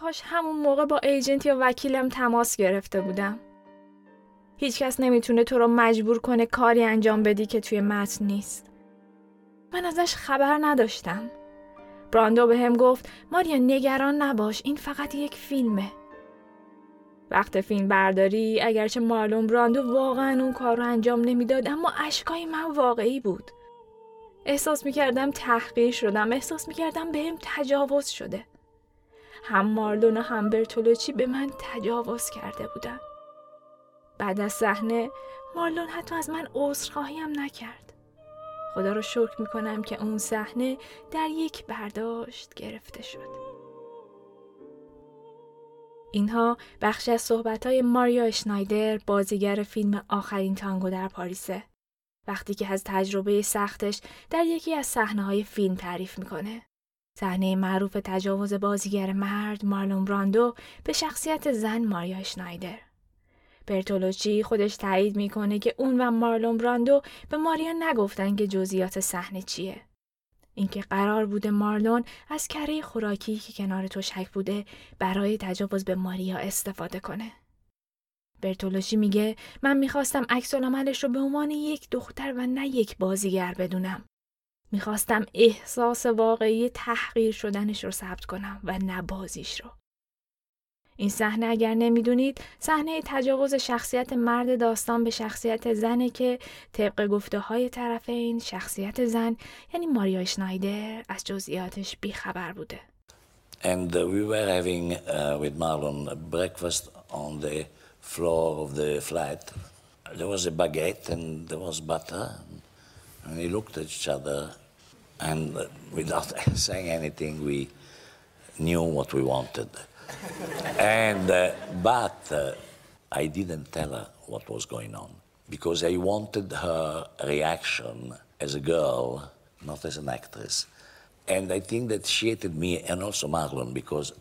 کاش همون موقع با ایجنت یا وکیلم تماس گرفته بودم. هیچکس نمی‌تونه تو رو مجبور کنه کاری انجام بدی که توی متن نیست. من ازش خبر نداشتم. براندو به هم گفت ماریا نگران نباش این فقط یک فیلمه. وقت فیلم برداری اگرچه مارلون براندو واقعا اون کار رو انجام نمی‌داد اما اشکای من واقعی بود. احساس می‌کردم تحقیر شدم احساس می‌کردم بهم تجاوز شده. هم مارلون و هم برتولوچی به من تجاوز کرده بودن. بعد از صحنه مارلون حتی از من عذرخواهی هم نکرد. خدا رو شکر می‌کنم که اون صحنه در یک برداشت گرفته شد. اینها بخش از صحبتهای ماریا اشنایدر بازیگر فیلم آخرین تانگو در پاریسه. وقتی که از تجربه سختش در یکی از صحنه های فیلم تعریف می‌کنه. صحنه معروف تجاوز بازیگر مرد مارلون براندو به شخصیت زن ماریا اشنایدر. برتولوچی خودش تایید می‌کنه که اون و مارلون براندو به ماریا نگفتن که جزئیات صحنه چیه. اینکه قرار بوده مارلون از کره خوراکی که کنار تشک بوده برای تجاوز به ماریا استفاده کنه. برتولوشی میگه من می‌خواستم عکس رو به عنوان یک دختر و نه یک بازیگر بدونم. می‌خواستم احساس واقعی تحقیر شدنش رو ثبت کنم و نه بازیش رو. این صحنه اگر نمی‌دونید صحنه تجاوز شخصیت مرد داستان به شخصیت زنه که طبق گفته های طرفین شخصیت زن یعنی ماریا شنایدر از جزئیاتش بیخبر بوده. And uh, we were having uh, with Marlon breakfast on the floor of the flat. There was a baguette and there was butter. And we looked at each other and uh, without saying anything we knew what we wanted. and uh, but uh, I didn't tell her what was going on because I wanted her reaction as a girl, not as an actress. And I think that she hated me and also Marlon because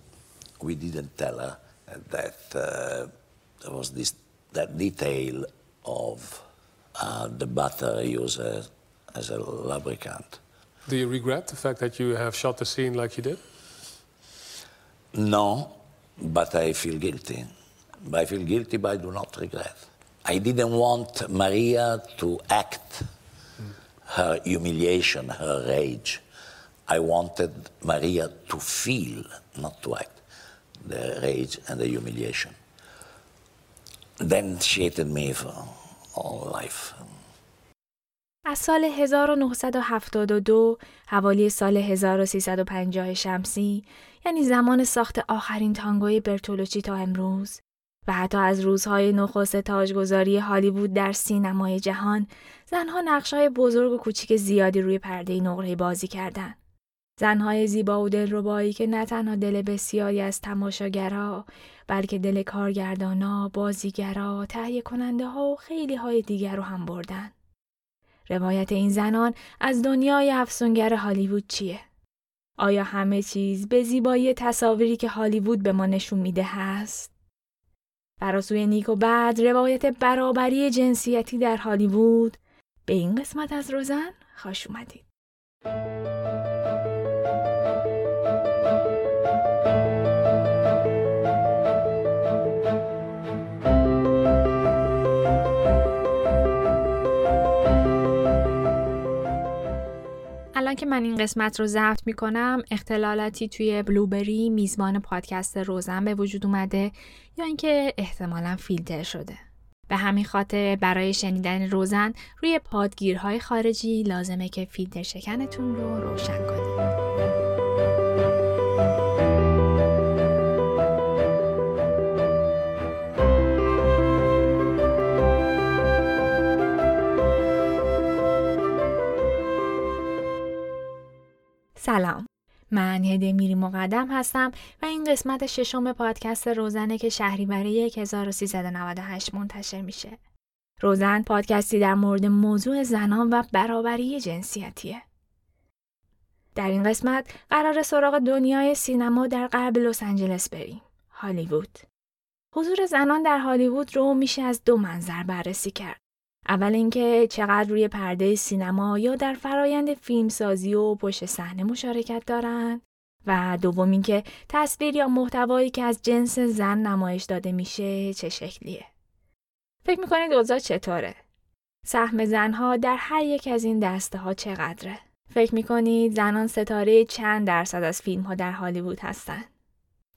we didn't tell her that uh, there was this that detail of uh, the butter used as, as a lubricant. Do you regret the fact that you have shot the scene like you did? No, but I feel guilty. I feel guilty, but I do not regret. I didn't want Maria to act her humiliation, her rage. I wanted Maria to feel, not to act, the rage and the humiliation. Then she hated me for all life. از سال 1972 حوالی سال 1350 شمسی یعنی زمان ساخت آخرین تانگوی برتولوچی تا امروز و حتی از روزهای نخست تاجگذاری هالیوود در سینمای جهان زنها نقشهای بزرگ و کوچیک زیادی روی پرده نقره بازی کردند. زنهای زیبا و دلربایی که نه تنها دل بسیاری از تماشاگرها بلکه دل کارگردانا، بازیگرا، تهیه کننده ها و خیلی های دیگر رو هم بردن. روایت این زنان از دنیای افسونگر هالیوود چیه؟ آیا همه چیز به زیبایی تصاویری که هالیوود به ما نشون میده هست؟ براسوی نیک و بعد روایت برابری جنسیتی در هالیوود به این قسمت از روزن خوش اومدید. الان که من این قسمت رو ضبط می‌کنم اختلالاتی توی بلوبری میزبان پادکست روزن به وجود اومده یا اینکه احتمالا فیلتر شده. به همین خاطر برای شنیدن روزن روی پادگیرهای خارجی لازمه که فیلتر شکنتون رو روشن کنید. سلام من هده میری مقدم هستم و این قسمت ششم پادکست روزنه که شهریور 1398 منتشر میشه. روزن پادکستی در مورد موضوع زنان و برابری جنسیتیه. در این قسمت قرار سراغ دنیای سینما در غرب لس آنجلس بریم. هالیوود. حضور زنان در هالیوود رو میشه از دو منظر بررسی کرد. اول اینکه چقدر روی پرده سینما یا در فرایند فیلمسازی و پشت صحنه مشارکت دارند و دوم اینکه تصویر یا محتوایی که از جنس زن نمایش داده میشه چه شکلیه. فکر می‌کنید اوضاع چطوره؟ سهم زنها در هر یک از این دسته ها چقدره؟ فکر می‌کنید زنان ستاره چند درصد از فیلم ها در هالیوود هستند؟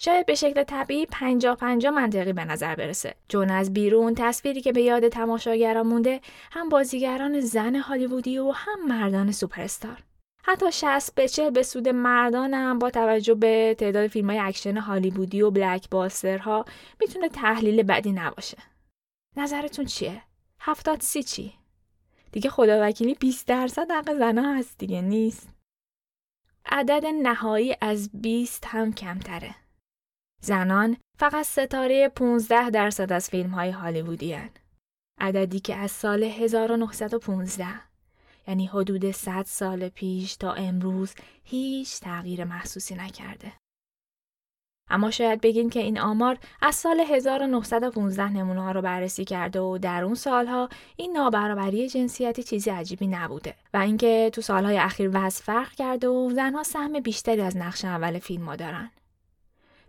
شاید به شکل طبیعی پنجا پنجا منطقی به نظر برسه. چون از بیرون تصویری که به یاد تماشاگران مونده هم بازیگران زن هالیوودی و هم مردان سوپرستار. حتی 60 به 40 به سود مردان هم با توجه به تعداد فیلم های اکشن هالیوودی و block ها می‌تونه تحلیل بدی نباشه. نظرتون چیه؟ هفتاد سی چی؟ دیگه خدا وکیلی 20 درصد حق زنها هست دیگه نیست. عدد نهایی از 20 هم کمتره. زنان فقط ستاره 15 درصد از فیلم های هالیوودی هن. عددی که از سال 1915 یعنی حدود 100 سال پیش تا امروز هیچ تغییر محسوسی نکرده. اما شاید بگین که این آمار از سال 1915 نمونه ها رو بررسی کرده و در اون سالها این نابرابری جنسیتی چیزی عجیبی نبوده و اینکه تو سالهای اخیر وضع فرق کرده و زنها سهم بیشتری از نقش اول فیلم ها دارن.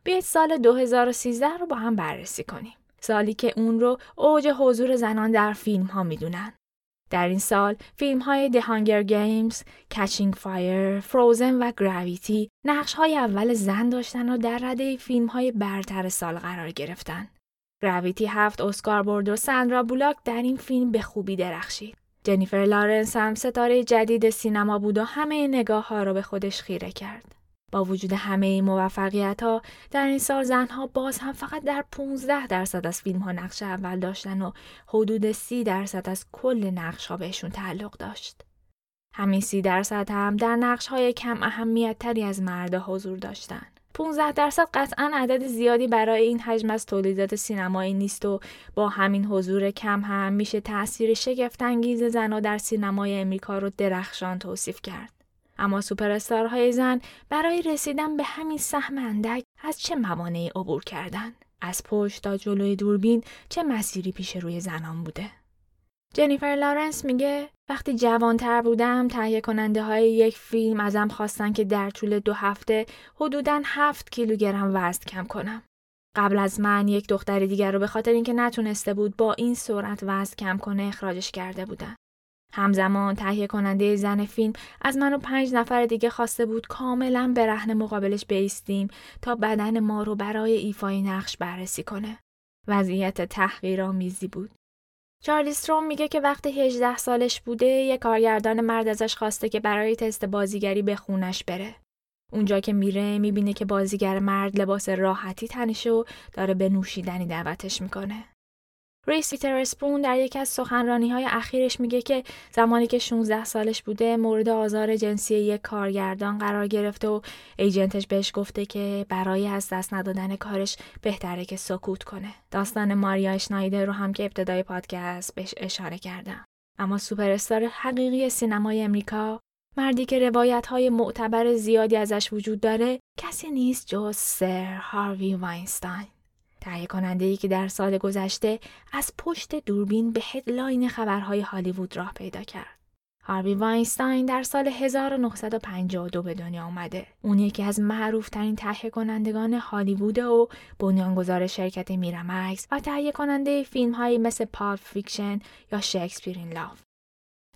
بیاید سال 2013 رو با هم بررسی کنیم. سالی که اون رو اوج حضور زنان در فیلم ها می‌دونن. در این سال فیلم های The Hunger Games، Catching Fire، Frozen و Gravity نقش های اول زن داشتن و در رده فیلم های برتر سال قرار گرفتن. گراویتی هفت اسکار برد و سندرا بولاک در این فیلم به خوبی درخشید. جنیفر لارنس هم ستاره جدید سینما بود و همه نگاه ها را به خودش خیره کرد. با وجود همه این موفقیت ها در این سال زنها باز هم فقط در 15 درصد از فیلم ها نقش اول داشتن و حدود 30 درصد از کل نقش ها بهشون تعلق داشت. همین 30 درصد هم در نقش های کم اهمیت تری از مردا حضور داشتن. 15 درصد قطعا عدد زیادی برای این حجم از تولیدات سینمایی نیست و با همین حضور کم هم میشه تاثیر شگفتانگیز زنها در سینمای امریکا رو درخشان توصیف کرد. اما سوپر زن برای رسیدن به همین سهم اندک از چه موانعی عبور کردن؟ از پشت تا جلوی دوربین چه مسیری پیش روی زنان بوده؟ جنیفر لارنس میگه وقتی جوانتر بودم تهیه کننده های یک فیلم ازم خواستن که در طول دو هفته حدوداً هفت کیلوگرم وزن کم کنم. قبل از من یک دختر دیگر رو به خاطر اینکه نتونسته بود با این سرعت وزن کم کنه اخراجش کرده بودن. همزمان تهیه کننده زن فیلم از من و پنج نفر دیگه خواسته بود کاملا به مقابلش بیستیم تا بدن ما رو برای ایفای نقش بررسی کنه. وضعیت تحقیرآمیزی بود. چارلیز ترون میگه که وقتی 18 سالش بوده یک کارگردان مرد ازش خواسته که برای تست بازیگری به خونش بره. اونجا که میره می‌بینه که بازیگر مرد لباس راحتی تنشه و داره به نوشیدنی دعوتش می‌کنه. ریس ویترسپون در یکی از سخنرانی های اخیرش میگه که زمانی که 16 سالش بوده مورد آزار جنسی یک کارگردان قرار گرفته و ایجنتش بهش گفته که برای از دست ندادن کارش بهتره که سکوت کنه. داستان ماریا اشنایدر رو هم که ابتدای پادکست بهش اشاره کردم. اما سوپرستار حقیقی سینمای امریکا مردی که روایت های معتبر زیادی ازش وجود داره کسی نیست جز سر هاروی واینستاین. تهیه کننده ای که در سال گذشته از پشت دوربین به هدلاین خبرهای هالیوود راه پیدا کرد. هاروی واینستاین در سال 1952 به دنیا آمده. اون یکی از معروف ترین تهیه کنندگان هالیوود و بنیانگذار شرکت میرامکس و تهیه کننده فیلم هایی مثل Pulp Fiction یا Shakespeare in Love.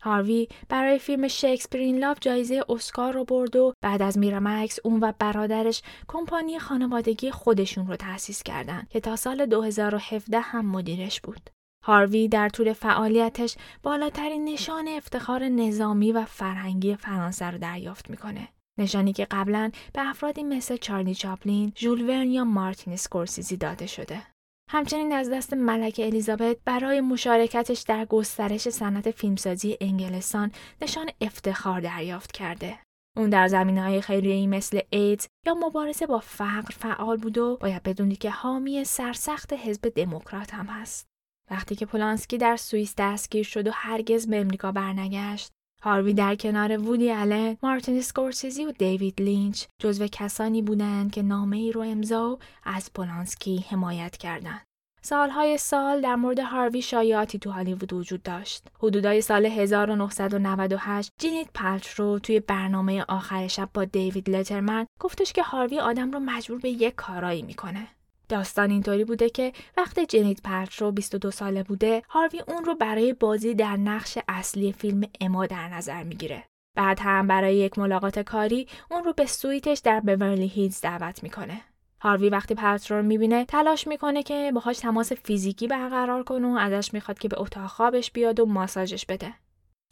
هاروی برای فیلم Shakespeare in Love جایزه اسکار رو برد و بعد از میرامکس اون و برادرش کمپانی خانوادگی خودشون رو تأسیس کردند که تا سال 2017 هم مدیرش بود. هاروی در طول فعالیتش بالاترین نشان افتخار نظامی و فرهنگی فرانسه رو دریافت می‌کنه. نشانی که قبلا به افرادی مثل چارلی چاپلین، ژول ورن یا مارتین سکورسیزی داده شده. همچنین از دست ملکه الیزابت برای مشارکتش در گسترش صنعت فیلمسازی انگلستان نشان افتخار دریافت کرده. اون در زمینه های خیریه‌ای مثل ایدز یا مبارزه با فقر فعال بود و باید بدونید که حامی سرسخت حزب دموکرات هم هست. وقتی که پولانسکی در سوئیس دستگیر شد و هرگز به امریکا برنگشت، هاروی در کنار وودی آلن، مارتین سکورسیزی و دیوید لینچ جزو کسانی بودند که نامه ای رو امضا از پولانسکی حمایت کردند. سالهای سال در مورد هاروی شایعاتی تو هالیوود وجود داشت. حدودای سال 1998 گوینت پلترو توی برنامه آخر شب با دیوید لترمن گفتش که هاروی آدم رو مجبور به یک کارایی می‌کنه. داستان اینطوری بوده که وقتی گوینت پلترو 22 ساله بوده هاروی اون رو برای بازی در نقش اصلی فیلم اما در نظر می‌گیره. بعد هم برای یک ملاقات کاری اون رو به سویتش در بورلی هیلز دعوت می‌کنه. هاروی وقتی پلترو رو می‌بینه تلاش می‌کنه که باهاش تماس فیزیکی برقرار کنه و ازش می‌خواد که به اتاق خوابش بیاد و ماساژش بده.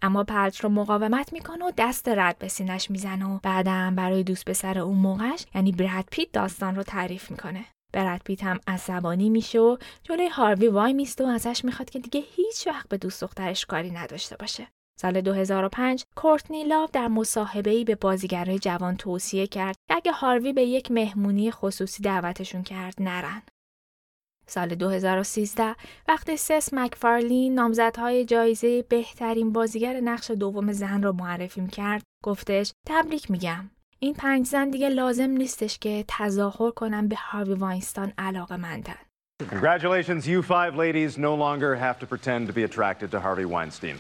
اما پلترو مقاومت می‌کنه و دست رد به سینش می‌زنه و بعدم برای دوست پسر اون موقعش یعنی براد پیت داستان رو تعریف می‌کنه. براد پیت هم عصبانی میشه و جلوی هاروی وای میسته و ازش می‌خواد که دیگه هیچ وقت به دوست دخترش کاری نداشته باشه. سال 2005 کورتنی لاو در مصاحبه‌ای به بازیگرای جوان توصیه کرد که اگه هاروی به یک مهمونی خصوصی دعوتشون کرد نرن. سال 2013 وقتی سس مکفارلین نامزدهای جایزه بهترین بازیگر نقش دوم زن را معرفی کرد گفتش تبریک میگم این پنج زن دیگه لازم نیستش که تظاهر کنن به هاروی واینستان علاقه مندن. Congratulations, you five ladies no longer have to pretend to be attracted to Harvey Weinstein.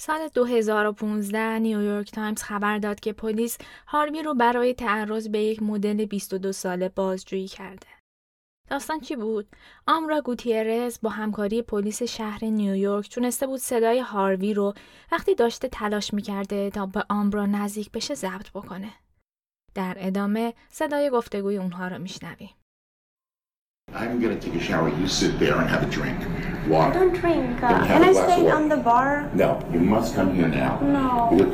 سال 2015 نیویورک تایمز خبر داد که پلیس هاروی رو برای تعرض به یک مدل 22 ساله بازجویی کرده. داستان چی بود؟ آمبرا گوتیرز با همکاری پلیس شهر نیویورک تونسته بود صدای هاروی رو وقتی داشته تلاش می‌کرده تا به آمرا نزدیک بشه ضبط بکنه. در ادامه صدای گفتگوی اونها رو میشنویم. I'm gonna take a shower. You sit there and have a drink. Water. I don't drink. Uh, can I stay water. on the bar? No, you must come here now. No. Look,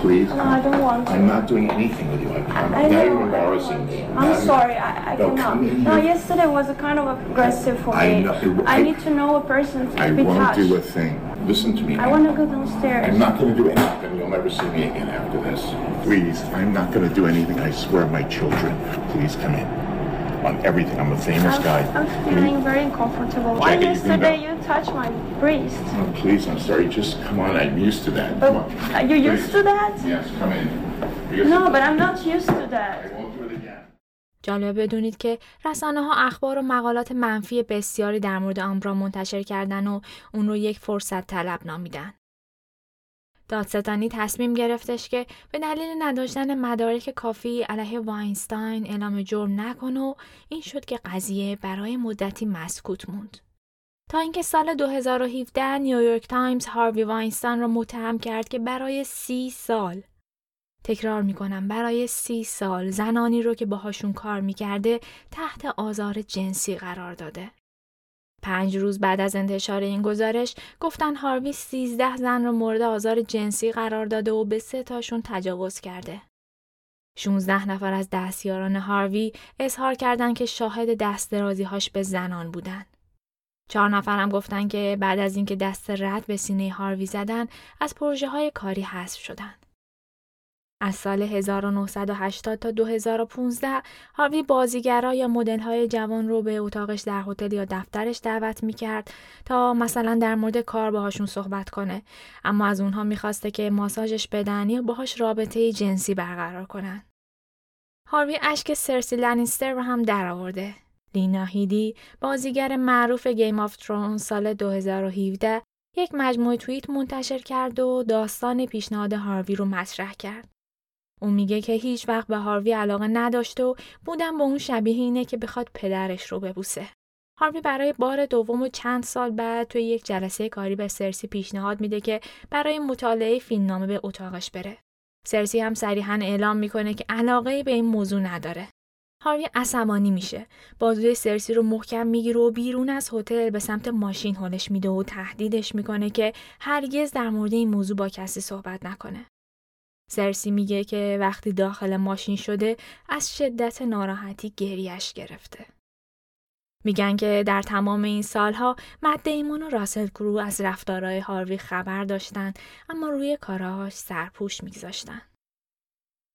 please. No, I don't want to. I'm not doing anything with you. I promise. I now know. you're embarrassing me. I'm Now sorry, I, I No, cannot. No, here. yesterday was a kind of aggressive for I me. know- I I- need to know a person to I be won't touched. do a thing. Listen to me. I want to go downstairs. I'm not going to do anything. You'll never see me again after this. Please, I'm not going to do anything. I swear, my children. Please come in. On everything. I'm a famous I'm, guy. I'm feeling very uncomfortable. Why Jackie, you yesterday you touched my breast? Oh, please, I'm sorry. Just come on. I'm used to that. But Come on. are you used to that? Yes, come in. Because No, but I'm not used to I that. جالب بدونید که رسانه ها اخبار و مقالات منفی بسیاری در مورد آمبرا منتشر کردن و اون رو یک فرصت طلب نامیدن. دادستانی تصمیم گرفتش که به دلیل نداشتن مدارک کافی علیه واینستاین اعلام جرم نکنه و این شد که قضیه برای مدتی مسکوت موند. تا اینکه سال 2017 نیویورک تایمز هاروی واینستاین را متهم کرد که برای سی سال تکرار می‌کنم برای سی سال زنانی رو که باهاشون کار می‌کرده تحت آزار جنسی قرار داده. پنج روز بعد از انتشار این گزارش گفتن هاروی 13 زن رو مورد آزار جنسی قرار داده و به سه تاشون تجاوز کرده. 16 نفر از دستیاران هاروی اظهار کردند که شاهد دست درازی‌هاش به زنان بودن. چهار نفر هم گفتن که بعد از اینکه دست رد به سینه هاروی زدن از پروژه های کاری حذف شدن. از سال 1980 تا 2015 هاروی بازیگرا یا مدل‌های جوان رو به اتاقش در هتل یا دفترش دعوت می‌کرد تا مثلا در مورد کار باهاشون صحبت کنه اما از اونها می‌خواسته که ماساژش بدن یا باهاش رابطه جنسی برقرار کنن. هاروی اشک سرسی لنیستر رو هم درآورده. لینا هیدی بازیگر معروف Game of Thrones سال 2017 یک مجموعه توییت منتشر کرد و داستان پیشنهاد هاروی رو مطرح کرد. اون میگه که هیچ وقت به هاروی علاقه نداشته و بودن با اون شبیه اینه که بخواد پدرش رو ببوسه. هاروی برای بار دوم و چند سال بعد توی یک جلسه کاری به سرسی پیشنهاد میده که برای مطالعه فیلمنامه به اتاقش بره. سرسی هم صریحا اعلام می‌کنه که علاقه به این موضوع نداره. هاروی عصبانی میشه. بازوی سرسی رو محکم می‌گیره و بیرون از هتل به سمت ماشین هلش میده و تهدیدش می‌کنه که هرگز در مورد این موضوع با کسی صحبت نکنه. سرسی میگه که وقتی داخل ماشین شده از شدت ناراحتی گریش گرفته. میگن که در تمام این سالها مد دیمون و راسل کرو از رفتارهای هاروی خبر داشتن اما روی کاراهاش سرپوش میگذاشتن.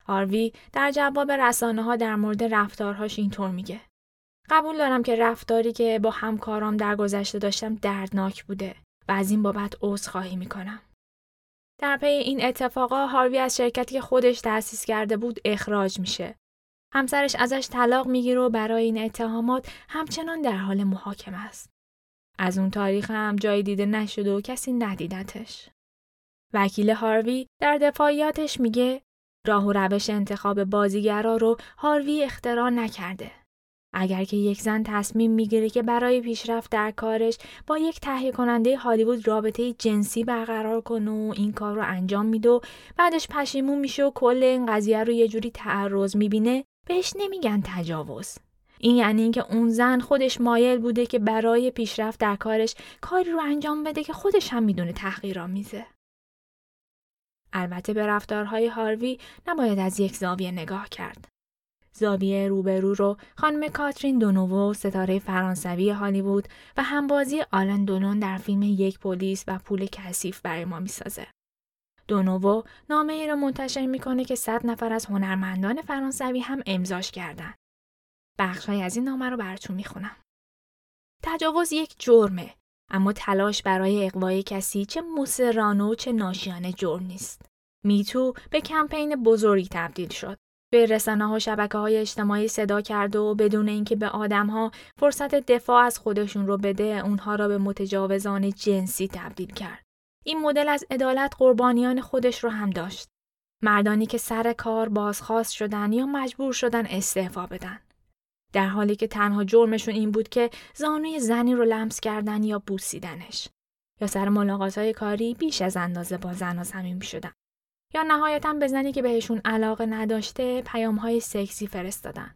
هاروی در جواب رسانه ها در مورد رفتارهاش اینطور میگه. قبول دارم که رفتاری که با همکارام در گذشته داشتم دردناک بوده و از این بابت عذرخواهی می‌کنم. در پی این اتفاقا هاروی از شرکتی که خودش تأسیس کرده بود اخراج میشه. همسرش ازش طلاق می‌گیره و برای این اتهامات همچنان در حال محاکمه است. از اون تاریخ هم جای دیده نشده و کسی ندیدتش. وکیل هاروی در دفاعیاتش میگه راه و روش انتخاب بازیگرا رو هاروی اختراع نکرده. اگر که یک زن تصمیم می‌گیره که برای پیشرفت در کارش با یک تهیه کننده هالیوود رابطه جنسی برقرار کنه و این کار رو انجام میده و بعدش پشیمون میشه و کل این قضیه رو یه جوری تعرض می‌بینه بهش نمیگن تجاوز. این یعنی اینکه اون زن خودش مایل بوده که برای پیشرفت در کارش کاری رو انجام بده که خودش هم می‌دونه تحقیرآمیزه. البته به رفتارهای هاروی نباید از یک زاویه نگاه کرد. زاویه روبرو رو خانم کاترین دونوو ستاره فرانسوی هالیوود و همبازی آلن دونون در فیلم یک پلیس و پول کثیف برای ما می‌سازه. دونوو نامه ای رو منتشر می‌کنه که صد نفر از هنرمندان فرانسوی هم امضاش کردن. بخشهایی از این نامه رو براتون می‌خونم. تجاوز یک جرمه اما تلاش برای اقوای کسی چه مصرانه و چه ناشیانه جرم نیست. میتو به کمپین بزرگی تبدیل شد. به رسانه ها شبکه های اجتماعی صدا کرد و بدون اینکه به آدم ها فرصت دفاع از خودشون رو بده اونها را به متجاوزان جنسی تبدیل کرد. این مدل از عدالت قربانیان خودش رو هم داشت. مردانی که سر کار بازخواست شدن یا مجبور شدن استعفا بدن. در حالی که تنها جرمشون این بود که زانوی زنی رو لمس کردن یا بوسیدنش. یا سر ملاقات های کاری بیش از اندازه با زن و زمین شدن. یا نهایتا به زنی که بهشون علاقه نداشته پیام های سکسی فرستادن.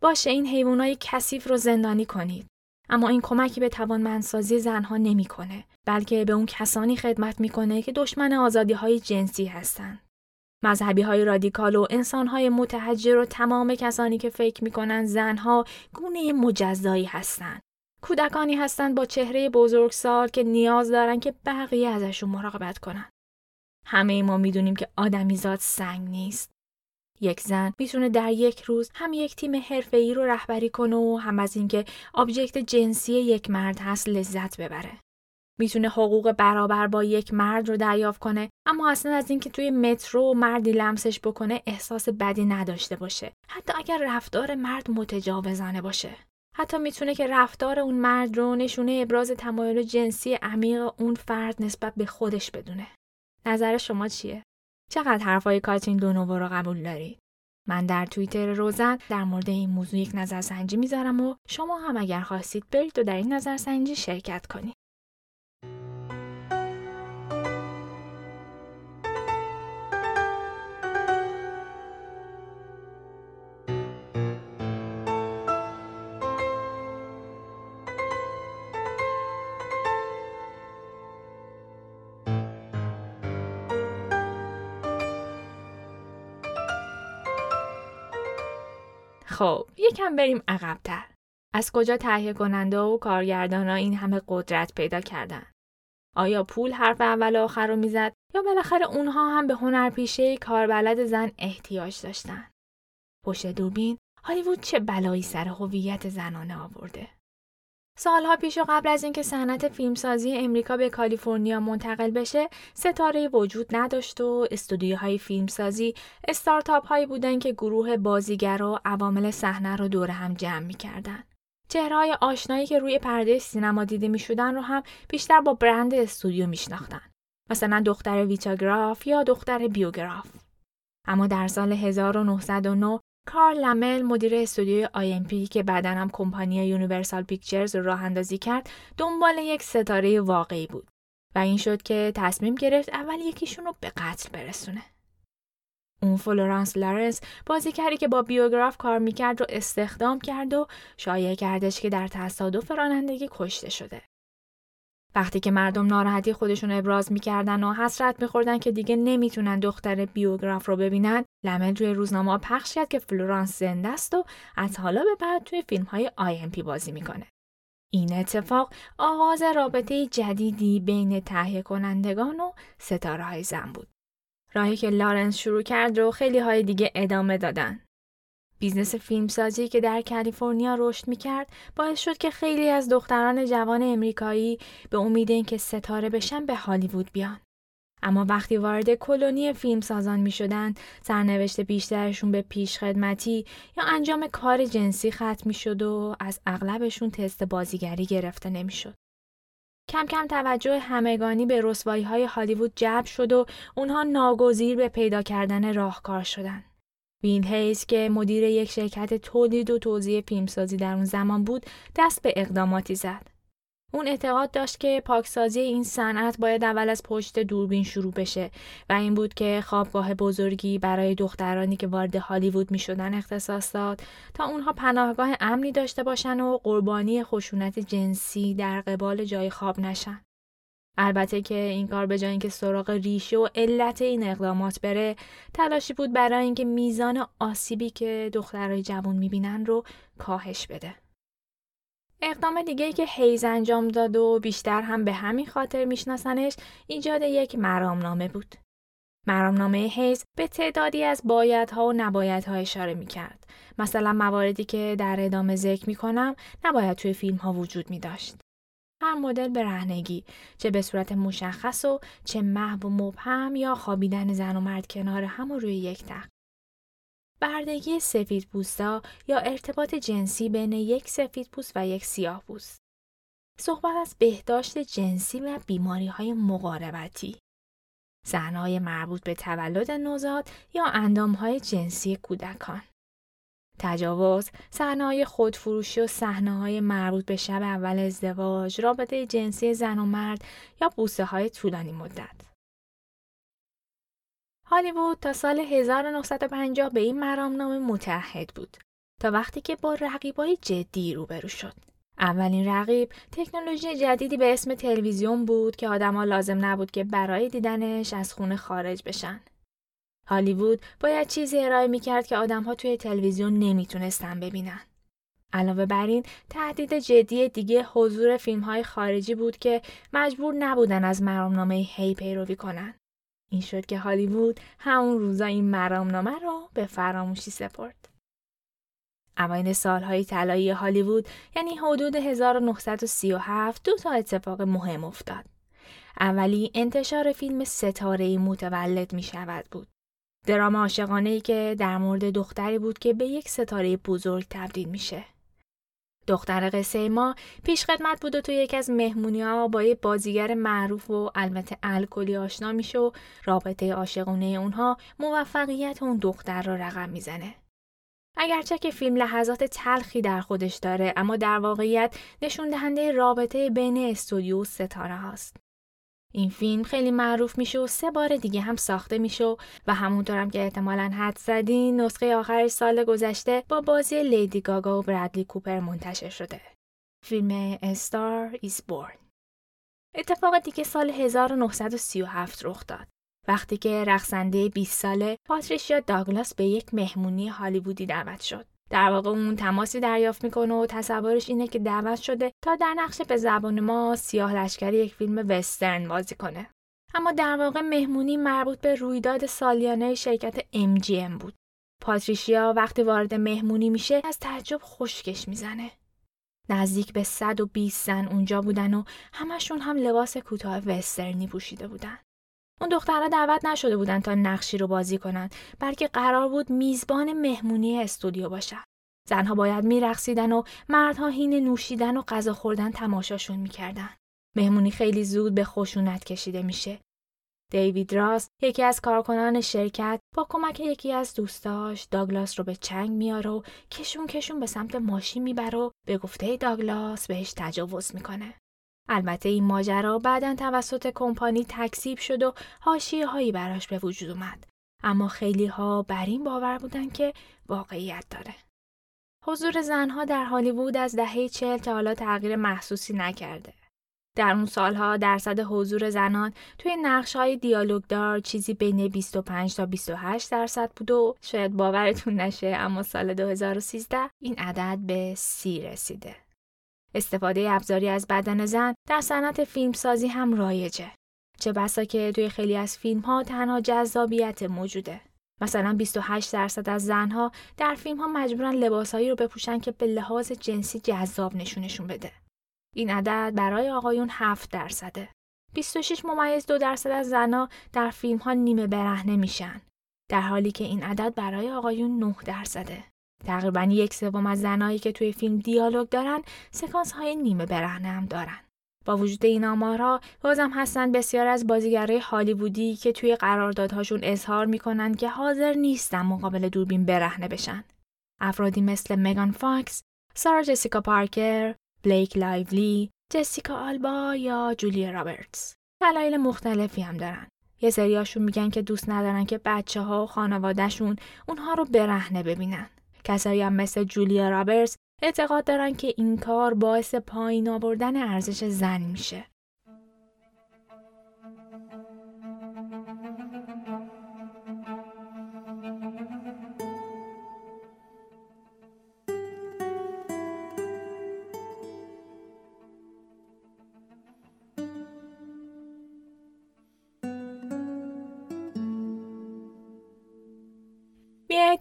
باشه این حیوانای کثیف رو زندانی کنید. اما این کمکی به توانمندسازی زنها نمی‌کنه بلکه به اون کسانی خدمت می‌کنه که دشمن آزادی های جنسی هستند. مذهبی های رادیکال و انسان های متحجر و تمام کسانی که فکر می‌کنن زنها گونه مجزایی هستند. کودکانی هستند با چهره بزرگسال که نیاز دارن که بقیه ازشون مراقبت کنن. همه ما می‌دونیم که آدمیزاد سنگ نیست. یک زن می‌تونه در یک روز هم یک تیم حرفه‌ای رو رهبری کنه و هم از اینکه آبجکت جنسی یک مرد هست لذت ببره. می‌تونه حقوق برابر با یک مرد رو دریافت کنه اما اصلا از اینکه توی مترو مردی لمسش بکنه احساس بدی نداشته باشه حتی اگر رفتار مرد متجاوزانه باشه حتی می‌تونه که رفتار اون مرد رو نشونه ابراز تمایل جنسی عمیق اون فرد نسبت به خودش بدونه نظر شما چیه؟ چقدر حرفای کاترین دونوو رو قبول دارید من در توییتر روزن در مورد این موضوع یک نظرسنجی می‌ذارم و شما هم اگر خواستید برید و در این نظرسنجی شرکت کنید. خب یکم بریم عقبتر. از کجا تهیه کننده و کارگردان این همه قدرت پیدا کردن؟ آیا پول حرف اول و آخر رو می‌زد یا بالاخره اونها هم به هنرپیشه کاربلد زن احتیاج داشتن؟ پشت دوربین هالیوود چه بلایی سر هویت زنانه آورده؟ سالها پیش و قبل از اینکه صنعت فیلمسازی امریکا به کالیفرنیا منتقل بشه، ستاره وجود نداشت و استودیوهای فیلمسازی استارتاپ هایی بودن که گروه بازیگر و عوامل صحنه رو دور هم جمع می‌کردن. چهرهای آشنایی که روی پرده سینما دیده می شدن رو هم بیشتر با برند استودیو میشناختن. مثلا دختر ویتاگراف یا دختر بیوگراف. اما در سال 1909 کارل لمل مدیر استودیوی آی که بعدا هم کمپانی یونیورسال پیکچرز رو راه اندازی کرد دنبال یک ستاره واقعی بود و این شد که تصمیم گرفت اول یکیشون رو به قتل برسونه. اون فلورانس لارنس بازیگری که با بیوگراف کار می‌کرد رو استخدام کرد و شایع کردش که در تصادف رانندگی کشته شده. وقتی که مردم ناراحتی خودشون ابراز می‌کردن و حسرت میخوردن که دیگه نمی‌تونن دختر بیوگراف رو ببینن لمل روی روزنامه پخش کرد که فلورانس زنده است و از حالا به بعد توی فیلم های آی بازی می‌کنه. این اتفاق آغاز رابطه جدیدی بین تهیه کنندگان و ستاره های زن بود. راهی که لارنس شروع کرد رو خیلی های دیگه ادامه دادن. بیزنس فیلمسازی که در کالیفرنیا رشد می‌کرد باعث شد که خیلی از دختران جوان امریکایی به امید اینکه ستاره بشن به هالیوود بیان. اما وقتی وارد کلونی فیلمسازان می شدن، سرنوشت بیشترشون به پیشخدمتی یا انجام کار جنسی ختم می شد و از اغلبشون تست بازیگری گرفته نمی شد. کم کم توجه همگانی به رسوایی های هالیوود جلب شد و اونها ناگزیر به پیدا کردن راهکار شدن. وین هیز که مدیر یک شرکت تولید و توزیع فیلمسازی در اون زمان بود دست به اقداماتی زد. اون اعتقاد داشت که پاکسازی این صنعت باید اول از پشت دوربین شروع بشه و این بود که خوابگاه بزرگی برای دخترانی که وارد هالیوود می شدن اختصاص داد تا اونها پناهگاه امنی داشته باشن و قربانی خشونت جنسی در قبال جای خواب نشن. البته که این کار به جای اینکه سراغ ریشه و علت این اقدامات بره تلاشی بود برای اینکه میزان آسیبی که دخترای جوان می‌بینن رو کاهش بده. اقدام دیگه ای که هیز انجام داد و بیشتر هم به همین خاطر میشناسنش ایجاد یک مرامنامه بود. مرامنامه هیز به تعدادی از بایدها و نبایدها اشاره می کرد. مثلا مواردی که در ادامه ذکر می کنم نباید توی فیلم ها وجود می داشت. هر مدل به رهنگی چه به صورت مشخص و چه محو و مبهم یا خوابیدن زن و مرد کنار هم و روی یک تخت. بردگی سفید پوستا یا ارتباط جنسی بین یک سفید پوست و یک سیاه پوست. صحبت از بهداشت جنسی و بیماری های مقاربتی. زنهای مربوط به تولد نوزاد یا اندام های جنسی کودکان. تجاوز، صحنه‌های خودفروشی و صحنه‌های مربوط به شب اول ازدواج، رابطه جنسی زن و مرد یا بوسه های طولانی مدت. هالیوود تا سال 1950 به این مرامنامه متحد بود تا وقتی که با رقیبای جدی روبرو شد. اولین رقیب تکنولوژی جدیدی به اسم تلویزیون بود که آدما لازم نبود که برای دیدنش از خونه خارج بشن. هالیوود باید چیزی ارائه می‌کرد که آدمها توی تلویزیون نمی‌تونستن ببینن. علاوه بر این تهدید جدی دیگه حضور فیلم های خارجی بود که مجبور نبودن از مرامنامه هی پیروی کنن. این شد که هالیوود همون روزا این مرامنامه رو به فراموشی سپرد. اوایل سالهای طلایی هالیوود یعنی حدود 1937 دو تا اتفاق مهم افتاد. اولی انتشار فیلم ستاره متولد می شود بود. درام عاشقانه ای که در مورد دختری بود که به یک ستاره بزرگ تبدیل میشه. دختر قصه ما پیش خدمت بود و تو یکی از مهمونی ها با یه بازیگر معروف و البته الکلی آشنا میشه و رابطه عاشقانه اونها موفقیت اون دختر را رقم می‌زنه. اگرچه که فیلم لحظات تلخی در خودش داره اما در واقعیت نشون دهنده رابطه بین استودیو و ستاره هاست. این فیلم خیلی معروف میشه و سه بار دیگه هم ساخته میشه و همونطورم که احتمالا حد زدین نسخه آخر سال گذشته با بازی لیدی گاگا و برادلی کوپر منتشر شده. فیلم استار ایز بورن. اتفاق دیگه سال 1937 رخ داد. وقتی که رقصنده 20 ساله پاتریشیا داگلاس به یک مهمونی هالیوودی دعوت شد. در واقع اون تماسی دریافت می‌کنه و تصورش اینه که دعوت شده تا در نقش به زبان ما سیاه لشکری یک فیلم وسترن بازی کنه. اما در واقع مهمونی مربوط به رویداد سالیانه شرکت MGM بود. پاتریشیا وقتی وارد مهمونی میشه از تعجب خشکش می‌زنه. نزدیک به 120 زن اونجا بودن و همشون هم لباس کوتاه وسترنی پوشیده بودن. اون دخترها دعوت نشده بودن تا نقشی رو بازی کنن بلکه قرار بود میزبان مهمونی استودیو باشن. زنها باید میرقصیدن و مردها هین نوشیدن و غذا خوردن تماشاشون می‌کردن. مهمونی خیلی زود به خشونت کشیده میشه. دیوید راست یکی از کارکنان شرکت با کمک یکی از دوستاش داگلاس رو به چنگ میاره و کشون کشون به سمت ماشین می‌بره و به گفته داگلاس بهش تجاوز می‌کنه. البته این ماجرا بعدا توسط کمپانی تکسیب شد و حاشیه هایی براش به وجود اومد. اما خیلی ها بر این باور بودن که واقعیت داره. حضور زنها در هالیوود از دهه چهل تا حالا تغییر محسوسی نکرده. در اون سالها درصد حضور زنان توی نقش های دیالوگدار چیزی بین 25 تا 28 درصد بود و شاید باورتون نشه اما سال 2013 این عدد به سی رسیده. استفاده ابزاری از بدن زن در صنعت فیلمسازی هم رایجه. چه بسا که توی خیلی از فیلم ها تنها جذابیت موجوده. مثلا 28 درصد از زنها در فیلم ها مجبورن لباسهایی رو بپوشن که به لحاظ جنسی جذاب نشونشون بده. این عدد برای آقایون 7 درصده. 26 ممیز دو درصد از زنها در فیلم ها نیمه برهنه میشن. در حالی که این عدد برای آقایون 9 درصده. تقریبا یک سوم از زنایی که توی فیلم دیالوگ دارن سکانس های نیمه برهنه هم دارن. با وجود این آمارها بازم هستند بسیار از بازیگرای هالیوودی که توی قراردادهاشون اظهار می‌کنن که حاضر نیستن مقابل دوربین برهنه بشن. افرادی مثل مگان فاکس، سارا جسیکا پارکر، بلیک لایولی، جسیکا آلبا یا جولیا رابرتس. دلایل مختلفی هم دارن. یه سریاشون میگن که دوست ندارن که بچه ها و خانوادهشون اونها رو برهنه ببینن. کسایی هم مثل جولیا رابرتس اعتقاد دارن که این کار باعث پایین آوردن ارزش زن میشه.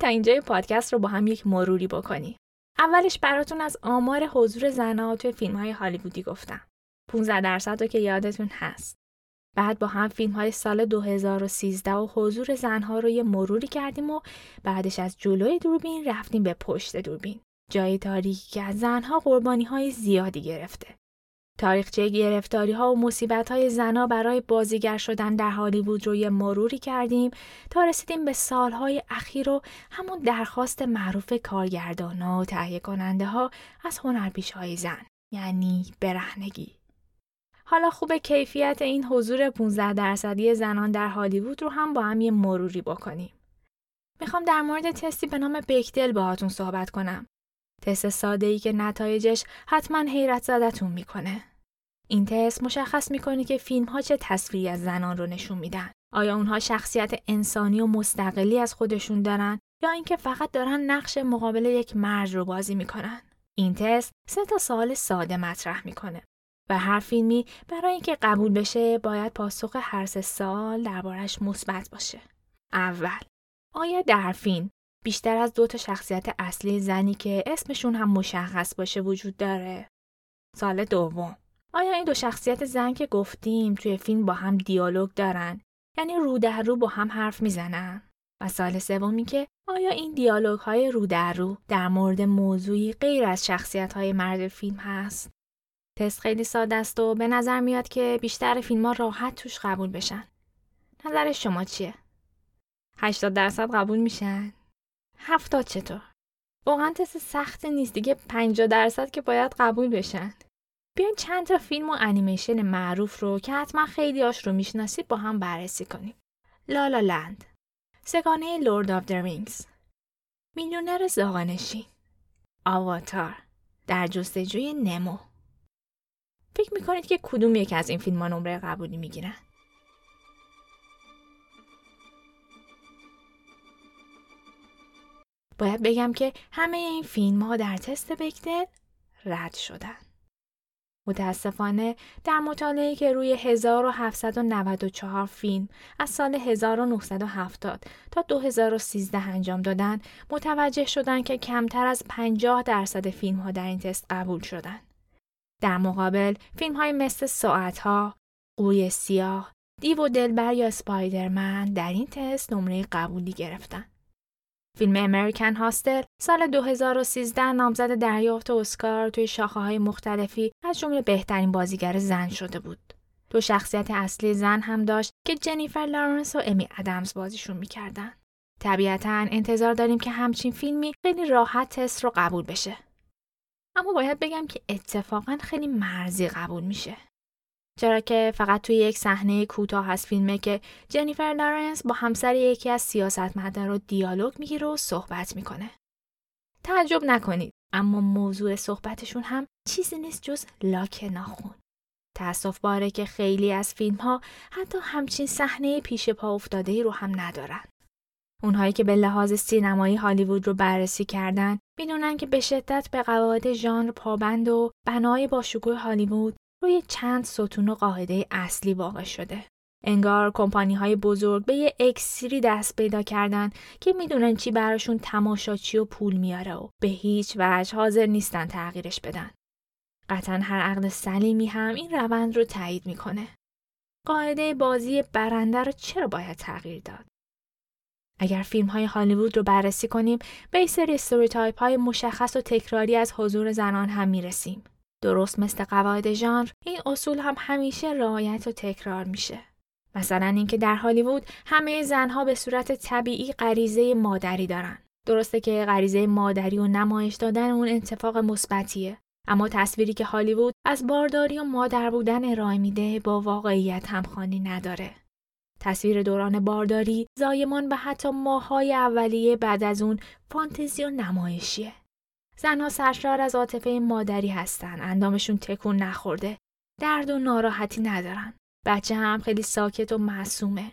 تا اینجای پادکست رو با هم یک مروری بکنیم. اولش براتون از آمار حضور زنها توی فیلم های هالیوودی گفتم. 15 درصد رو که یادتون هست. بعد با هم فیلم های سال 2013 و حضور زنها رو یه مروری کردیم و بعدش از جلوی دوربین رفتیم به پشت دوربین. جای تاریکی که از زنها قربانی های زیادی گرفته. تاریخچه گرفتاری ها و مصیبت های زنا برای بازیگر شدن در هالیوود رو یه مروری کردیم تا رسیدیم به سالهای اخیر و همون درخواست معروف کارگردان ها و تهیه کننده ها از هنرپیش های زن یعنی برهنگی. حالا خوب کیفیت این حضور 15 درصدی زنان در هالیوود رو هم با هم یه مروری بکنیم. می‌خوام در مورد تستی به نام بکدل باهاتون صحبت کنم تست ساده ای که نتایجش حتما حیرت زدتون می‌کنه. این تست مشخص می‌کنه که فیلم ها چه تصویری از زنان رو نشون میدن. آیا اونها شخصیت انسانی و مستقلی از خودشون دارن یا اینکه فقط دارن نقش مقابل یک مرد رو بازی می‌کنن؟ این تست سه تا سوال ساده مطرح می‌کنه و هر فیلمی برای اینکه قبول بشه باید پاسخ هر سه سال دربارش مثبت باشه. اول آیا در فیلم بیشتر از دو تا شخصیت اصلی زنی که اسمشون هم مشخص باشه وجود داره. سال دوم. آیا این دو شخصیت زن که گفتیم توی فیلم با هم دیالوگ دارن؟ یعنی رو در رو با هم حرف می‌زنن. و سال سومی که آیا این دیالوگ های رو در رو در مورد موضوعی غیر از شخصیت های مرد فیلم هست؟ تست خیلی ساده است و به نظر میاد که بیشتر فیلم ها راحت توش قبول بشن. نظر شما چیه؟ 80 درصد قبول میشن. هفتاد چطور؟ واقعا تست سخت نیست دیگه 50 درصد که باید قبول بشن. بیاین چند تا فیلم و انیمیشن معروف رو که حتما خیلی هاش رو می‌شناسید با هم بررسی کنیم. La La Land سه‌گانه Lord of the Rings میلیونر زاغه‌نشین آواتار در جستجوی نمو فکر می‌کنید که کدوم یک از این فیلم ها نمره قبولی می‌گیرن؟ باید بگم که همه این فیلم ها در تست بکدل رد شدن. متاسفانه در مطالعه که روی 1794 فیلم از سال 1970 تا 2013 انجام دادن متوجه شدن که کمتر از 50 درصد فیلم ها در این تست قبول شدن. در مقابل فیلم های مثل ساعت ها، قوی سیاه، دیو و دلبر یا سپایدرمن در این تست نمره قبولی گرفتن. فیلم امریکن هاستل سال 2013 نامزد دریافت اسکار توی شاخه های مختلفی از جمله بهترین بازیگر زن شده بود. دو شخصیت اصلی زن هم داشت که جنیفر لارنس و امی ادمز بازیشون می‌کردن. طبیعتا انتظار داریم که همچین فیلمی خیلی راحت تست رو قبول بشه. اما باید بگم که اتفاقا خیلی مرزی قبول میشه. چرا که فقط توی یک صحنه کوتاه از فیلمه که جنیفر لارنس با همسر یکی از سیاستمدارا رو دیالوگ می‌گیره و صحبت می‌کنه. تعجب نکنید اما موضوع صحبتشون هم چیزی نیست جز لاک ناخون. تأسف باره که خیلی از فیلم ها حتی همچین صحنه پیش پا افتاده ای رو هم ندارن. اونهایی که به لحاظ سینمایی هالیوود رو بررسی کردن می‌دونن که به شدت به قواعد ژانر پابند و بنای با شکوه هالیوود روی چند ستون و قاعده اصلی واقع شده. انگار کمپانی های بزرگ به یه اکسیری دست پیدا کردن که می‌دونن چی براشون تماشاچی و پول میاره و به هیچ وجه حاضر نیستن تغییرش بدن. قطعا هر عقل سلیمی هم این روند رو تایید می‌کنه. قاعده بازی برنده رو چرا باید تغییر داد؟ اگر فیلم های هالیوود رو بررسی کنیم به یه سری stereotype های مشخص و تکراری از حضور زنان هم می‌رسیم. درست مثل قواعد ژانر این اصول هم همیشه رعایت و تکرار میشه. مثلا اینکه در هالیوود همه زنها به صورت طبیعی غریزه مادری دارن. درسته که غریزه مادری و نمایش دادن اون اتفاق مثبتیه اما تصویری که هالیوود از بارداری و مادر بودن ارائه میده با واقعیت همخوانی نداره. تصویر دوران بارداری، زایمان و حتی ماهای اولیه بعد از اون فانتزی و نمایشیه. زنها سرشار از عاطفه مادری هستن، اندامشون تکون نخورده، درد و ناراحتی ندارن. بچه هم خیلی ساکت و معصومه.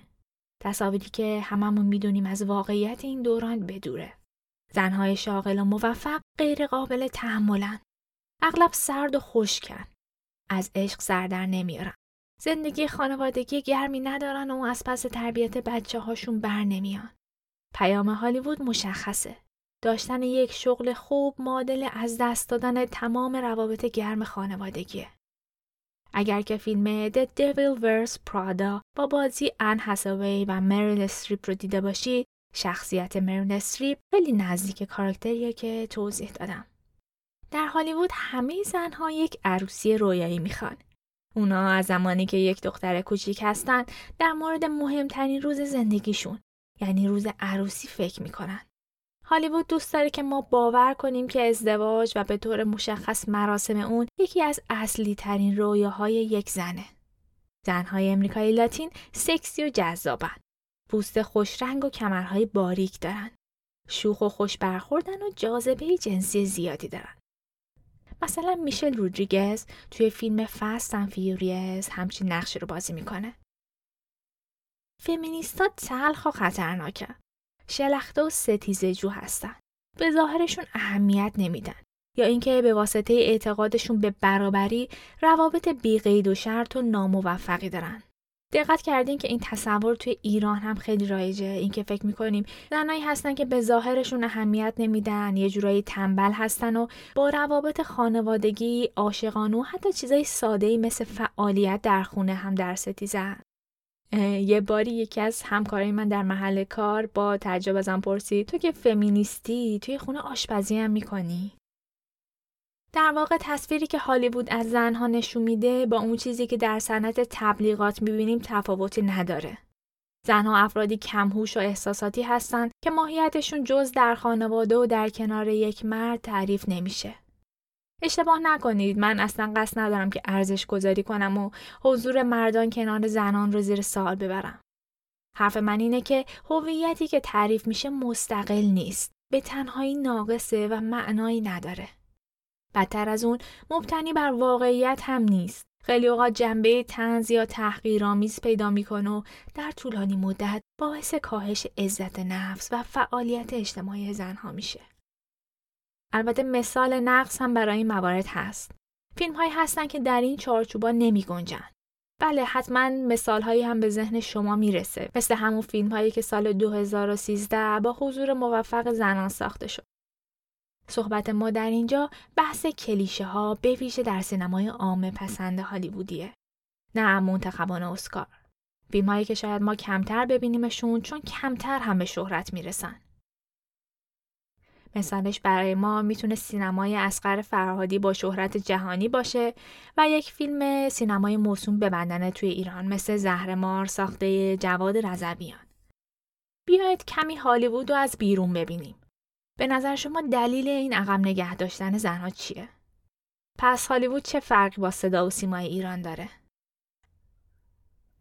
تصاویری که هممون می‌دونیم از واقعیت این دوران بدوره. زنهای شاغل و موفق غیر قابل تحملن. اغلب سرد و خشکن. از عشق سردر نمیارن. زندگی خانوادگی گرمی ندارن و از پس تربیت بچه هاشون بر نمیان. پیام هالیوود مشخصه. داشتن یک شغل خوب معادل از دست دادن تمام روابط گرم خانوادگیه. اگر که فیلم The Devil Wears Prada با بازی ان هساوی و مریل استریپ رو دیده باشید شخصیت مریل استریپ خیلی نزدیک کاراکتریه که توضیح دادم. در هالیوود همه زنها یک عروسی رویایی می‌خوان. اونا از زمانی که یک دختر کوچیک هستن در مورد مهمترین روز زندگیشون یعنی روز عروسی فکر می‌کنن. هالیوود دوست داره که ما باور کنیم که ازدواج و به طور مشخص مراسم اون یکی از اصلی ترین رویاهای یک زنه. زنهای امریکایی لاتین سکسی و جذابن. پوست خوش رنگ و کمرهای باریک دارن. شوخ و خوش برخوردن و جاذبه جنسی زیادی دارن. مثلا میشل رودریگز توی فیلم Fast and Furious همچین نقشی رو بازی می‌کنه. فمینیستا تلخ و خطرناکن. شلخته و ستیزه جو هستن. به ظاهرشون اهمیت نمیدن. یا اینکه به واسطه اعتقادشون به برابری روابط بیقید و شرط و ناموفقی دارن. دقت کردین که این تصور توی ایران هم خیلی رایجه اینکه فکر می‌کنیم زنایی هستن که به ظاهرشون اهمیت نمیدن یه جورایی تنبل هستن و با روابط خانوادگی عاشقانه و حتی چیزای ساده مثل فعالیت در خونه هم در ستیزن یه باری یکی از همکارای من در محل کار با تعجب ازم پرسید تو که فمینیستی توی خونه آشپزی هم می‌کنی در واقع تصویری که هالیوود از زنها نشون میده با اون چیزی که در صنعت تبلیغات می‌بینیم تفاوتی نداره. زنها افرادی کمهوش و احساساتی هستند که ماهیتشون جز در خانواده و در کنار یک مرد تعریف نمیشه. اشتباه نکنید من اصلا قصد ندارم که ارزش گذاری کنم و حضور مردان کنار زنان رو زیر سوال ببرم. حرف من اینه که هویتی که تعریف میشه مستقل نیست. به تنهایی ناقصه و معنایی نداره. بدتر از اون مبتنی بر واقعیت هم نیست. خیلی اوقات جنبه تنز یا تحقیرآمیز پیدا می‌کنه و در طولانی مدت باعث کاهش عزت نفس و فعالیت اجتماعی زنها میشه. البته مثال نقص هم برای این موارد هست. فیلم هایی هستن که در این چارچوبا نمی گنجن. بله حتما مثال هایی هم به ذهن شما می‌رسه مثل همون فیلم هایی که سال 2013 با حضور موفق زنان ساخته شد. صحبت ما در اینجا بحث کلیشه ها به ویژه در سینمای عام پسند هالیوودیه. نه منتخبان اسکار. فیلم هایی که شاید ما کمتر ببینیمشون چون کمتر هم به شهرت می‌رسن. مثالش برای ما می‌تونه سینمای اسقر فرهادی با شهرت جهانی باشه و یک فیلم سینمای موسوم ببندنه توی ایران مثل زهرمار ساخته جواد رضویان. بیایید کمی هالیوود رو از بیرون ببینیم. به نظر شما دلیل این عقب نگه داشتن زنها چیه؟ پس هالیوود چه فرقی با صدا و سیمای ایران داره؟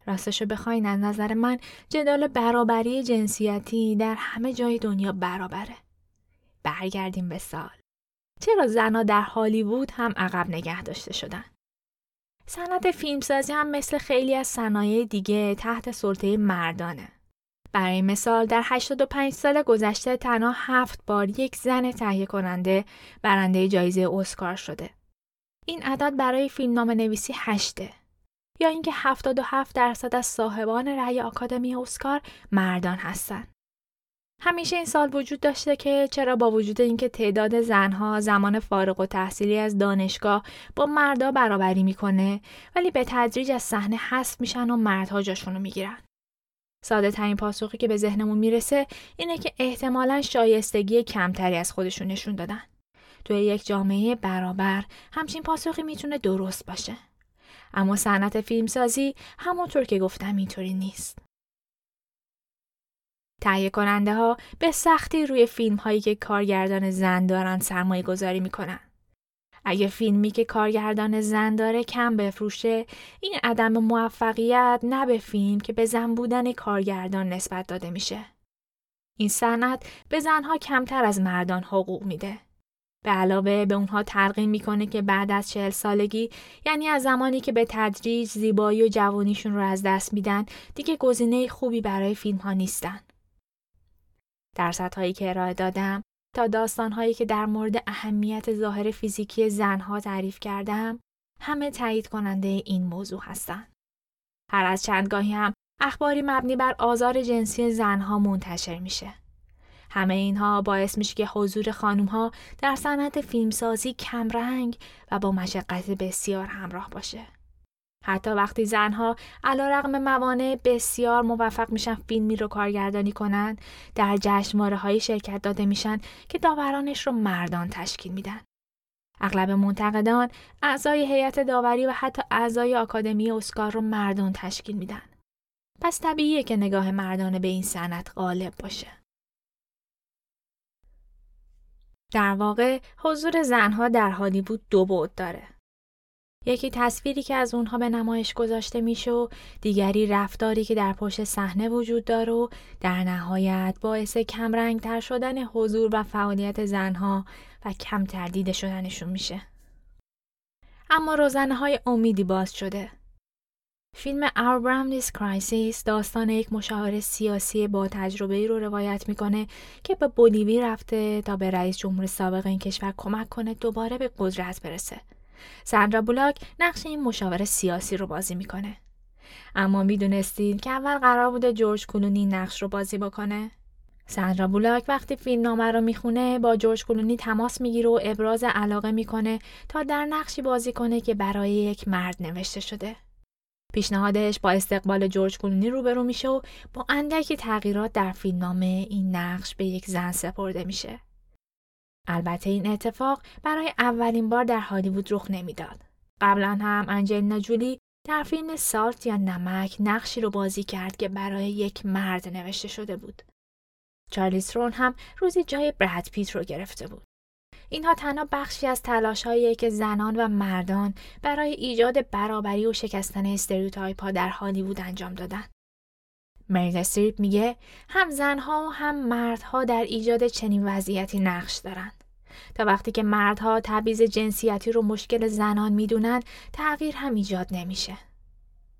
راستشو بخواین از نظر من جدال برابری جنسیتی در همه جای دنیا برابره. برگردیم به سال. چرا زنها در هالیوود هم عقب نگه داشته شدن؟ صنعت فیلمسازی هم مثل خیلی از صنایع دیگه تحت سلطه مردانه. برای مثال در 85 سال گذشته تنها هفت بار یک زن تهیه کننده برنده جایزه اسکار شده. این عدد برای فیلمنامه نویسی هشته. یا اینکه 77 درصد از صاحبان رأی آکادمی اسکار مردان هستند. همیشه این سال وجود داشته که چرا با وجود اینکه تعداد زنها زمان فارغ و تحصیلی از دانشگاه با مردا برابری می‌کنه ولی به تدریج از صحنه حذف میشن و مردها جاشونو می‌گیرن. ساده ترین پاسخی که به ذهنمون می‌رسه اینه که احتمالا شایستگی کمتری از خودشون نشون دادن. توی یک جامعه برابر همچین پاسخی می‌تونه درست باشه. اما صنعت فیلمسازی همونطور که گفتم اینطوری نیست. تهیه کننده ها به سختی روی فیلم هایی که کارگردان زن دارن سرمایه گذاری می‌کنن. اگه فیلمی که کارگردان زن داره کم بفروشه این عدم موفقیت نه به فیلم که به زن بودن کارگردان نسبت داده میشه. این صنعت به زنها کمتر از مردان حقوق میده. به علاوه به اونها ترغیم می‌کنه که بعد از چهل سالگی یعنی از زمانی که به تدریج زیبایی و جوانیشون رو از دست میدن دیگه گزینه خوبی برای فیلم ها نیستن. درصدهایی که ارائه دادم تا داستانهایی که در مورد اهمیت ظاهر فیزیکی زنها تعریف کردم همه تایید کننده این موضوع هستند. هر از چندگاهی هم اخباری مبنی بر آزار جنسی زنها منتشر میشه. همه اینها باعث میشه که حضور خانم ها در صنعت فیلمسازی کمرنگ و با مشقت بسیار همراه باشه. حتی وقتی زنها علا رقم موانع بسیار موفق میشن فیلمی رو کارگردانی کنند در جشنواره های شرکت داده میشن که داورانش رو مردان تشکیل میدن. اغلب منتقدان اعضای هیئت داوری و حتی اعضای آکادمی اسکار رو مردان تشکیل میدن. پس طبیعیه که نگاه مردانه به این صنعت غالب باشه. در واقع حضور زنها در هالیوود دو بعد داره. یکی تصویری که از اونها به نمایش گذاشته میشه و دیگری رفتاری که در پشت صحنه وجود داره و در نهایت باعث کمرنگتر شدن حضور و فعالیت زنها و کم تردید شدنشون میشه. اما روزنه های امیدی باز شده. فیلم Our Brand Crisis داستان یک مشاور سیاسی با تجربه ای رو روایت می‌کنه که به بولیوی رفته تا به رئیس جمهور سابق این کشور کمک کنه دوباره به قدرت برسه. سندرا بولاک نقش این مشاور سیاسی رو بازی می‌کنه. اما می‌دونستید که اول قرار بوده جورج کلونی نقش رو بازی بکنه؟ سندرا بولاک وقتی فیلم نامه رو می‌خونه با جورج کلونی تماس می‌گیره و ابراز علاقه می‌کنه تا در نقشی بازی کنه که برای یک مرد نوشته شده. پیشنهادش با استقبال جورج کلونی روبرو میشه و با اندکی تغییرات در فیلمنامه این نقش به یک زن سپرده میشه. البته این اتفاق برای اولین بار در هالیوود رخ نمی‌داد. قبلا هم انجلینا جولی در فیلم Salt یا نمک نقشی رو بازی کرد که برای یک مرد نوشته شده بود. چارلیز ترون هم روزی جای براد پیت رو گرفته بود. اینها تنها بخشی از تلاشیه که زنان و مردان برای ایجاد برابری و شکستن stereotype ها در هالیوود انجام دادن. مریل استریپ میگه هم زنها و هم مردها در ایجاد چنین وضعیتی نقش دارند. تا وقتی که مردها تبعیض جنسیتی رو مشکل زنان می‌دونن تغییر هم ایجاد نمیشه.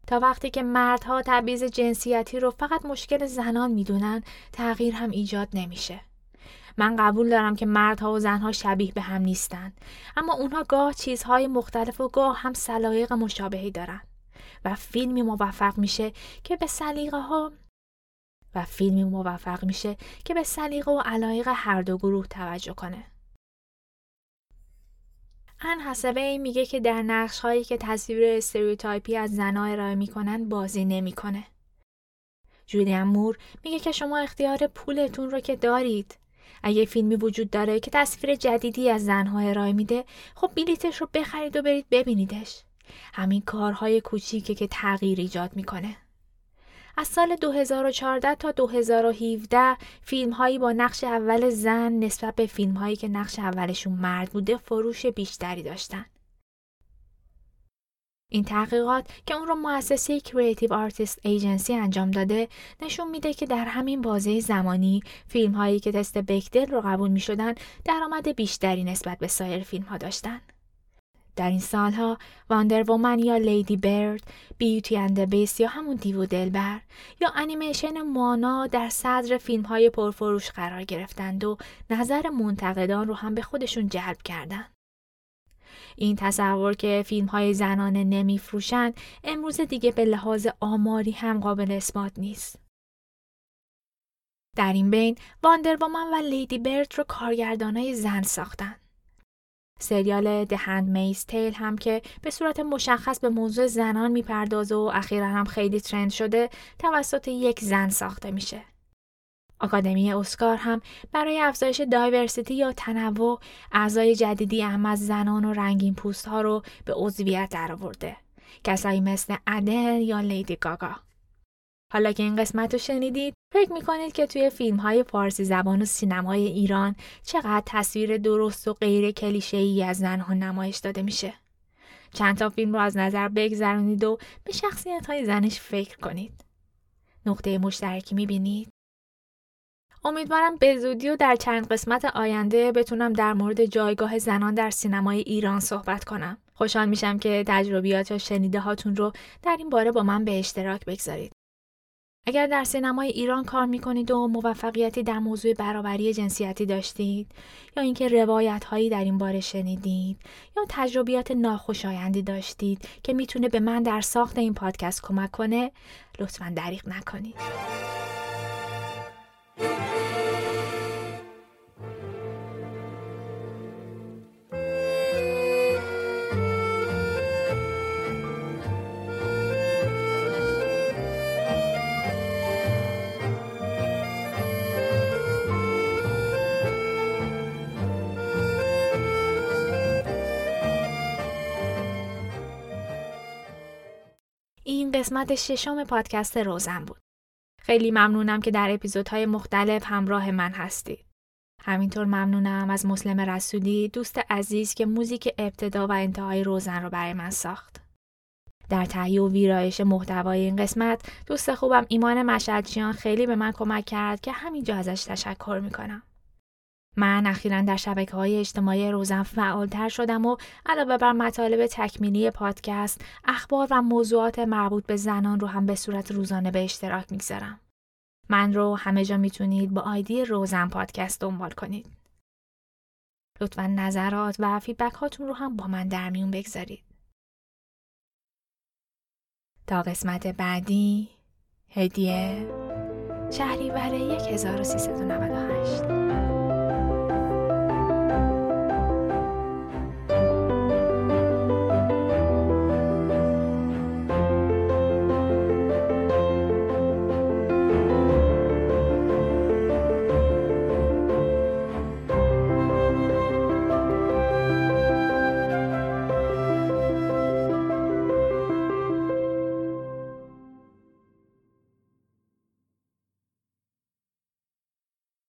تا وقتی که مردها تبعیض جنسیتی رو فقط مشکل زنان می‌دونن تغییر هم ایجاد نمیشه. من قبول دارم که مردها و زنها شبیه به هم نیستند اما اونها گاه چیزهای مختلف و گاه هم سلایق مشابهی دارن و فیلمی موفق میشه که به سلیقه ها و فیلمی موفق میشه که به سلیقه و علایق هر دو گروه توجه کنه. ان حسبه میگه که در نقش هایی که تصویر استریوتایپی از زنها ارائه می‌کنن بازی نمی‌کنه. جولیان مور میگه که شما اختیار پولتون رو که دارید. اگه فیلمی وجود داره که تصویر جدیدی از زنها ارائه میده خب بلیتش رو بخرید و برید ببینیدش. همین کارهای کوچیکه که تغییر ایجاد می‌کنه. از سال 2014 تا 2017 فیلم هایی با نقش اول زن نسبت به فیلم هایی که نقش اولشون مرد بوده فروش بیشتری داشتن. این تحقیقات که اون رو مؤسسه Creative Artists Agency انجام داده نشون میده که در همین بازه زمانی فیلم هایی که تست بکدل رو قبول می شدن درآمد بیشتری نسبت به سایر فیلم ها داشتن. در این سالها Wonder Woman یا Lady Bird، Beauty and the Beast یا همون دیو دلبر یا انیمیشن موآنا در صدر فیلم های پرفروش قرار گرفتند و نظر منتقدان رو هم به خودشون جلب کردند. این تصور که فیلم های زنانه نمیفروشند امروز دیگه به لحاظ آماری هم قابل اثبات نیست. در این بین Wonder Woman و Lady Bird رو کارگردانای زن ساختن. سریال The Handmaid's Tale هم که به صورت مشخص به موضوع زنان می‌پردازه و اخیرا هم خیلی trend شده توسط یک زن ساخته میشه. آکادمی اسکار هم برای افزایش diversity یا تنوع اعضای جدیدی هم از زنان و رنگین پوست ها رو به عضویت درآورده. کسایی مثل ادل یا لیدی گاگا. حالا که این قسمت رو شنیدید فکر می‌کنید که توی فیلم های فارسی زبان و سینمای ایران چقدر تصویر درست و غیر کلیشه ای از زنها نمایش داده میشه. چند تا فیلم رو از نظر بگذرونید و به شخصیت های زنش فکر کنید. نقطه مشترکی می‌بینید؟ امیدوارم به زودی و در چند قسمت آینده بتونم در مورد جایگاه زنان در سینمای ایران صحبت کنم. خوشحال میشم که تجربیات یا شنیده هاتون رو در این باره با من به اشتراک بگذارید. اگر در سینمای ایران کار می‌کنید و موفقیتی در موضوع برابری جنسیتی داشتید یا اینکه روایت هایی در این باره شنیدید یا تجربیات ناخوشایندی داشتید که می‌تونه به من در ساخت این پادکست کمک کنه لطفا دریغ نکنید. این قسمت ششم پادکست روزن بود. خیلی ممنونم که در اپیزودهای مختلف همراه من هستید. همینطور ممنونم از مسلم رسولی دوست عزیز که موزیک ابتدا و انتهای روزن رو برای من ساخت. در تهیه و ویرایش محتوای این قسمت دوست خوبم ایمان مشهدجیان خیلی به من کمک کرد که همینجا ازش تشکر می‌کنم. من اخیرا در شبکه های اجتماعی روزم فعالتر شدم و علاوه بر مطالب تکمیلی پادکست اخبار و موضوعات مربوط به زنان رو هم به صورت روزانه به اشتراک می‌گذارم. من رو همه جا می‌تونید با آیدی روزن پادکست دنبال کنید. لطفا نظرات و فیدبک هاتون رو هم با من در میون بگذارید. تا قسمت بعدی هدیه شهریور 1398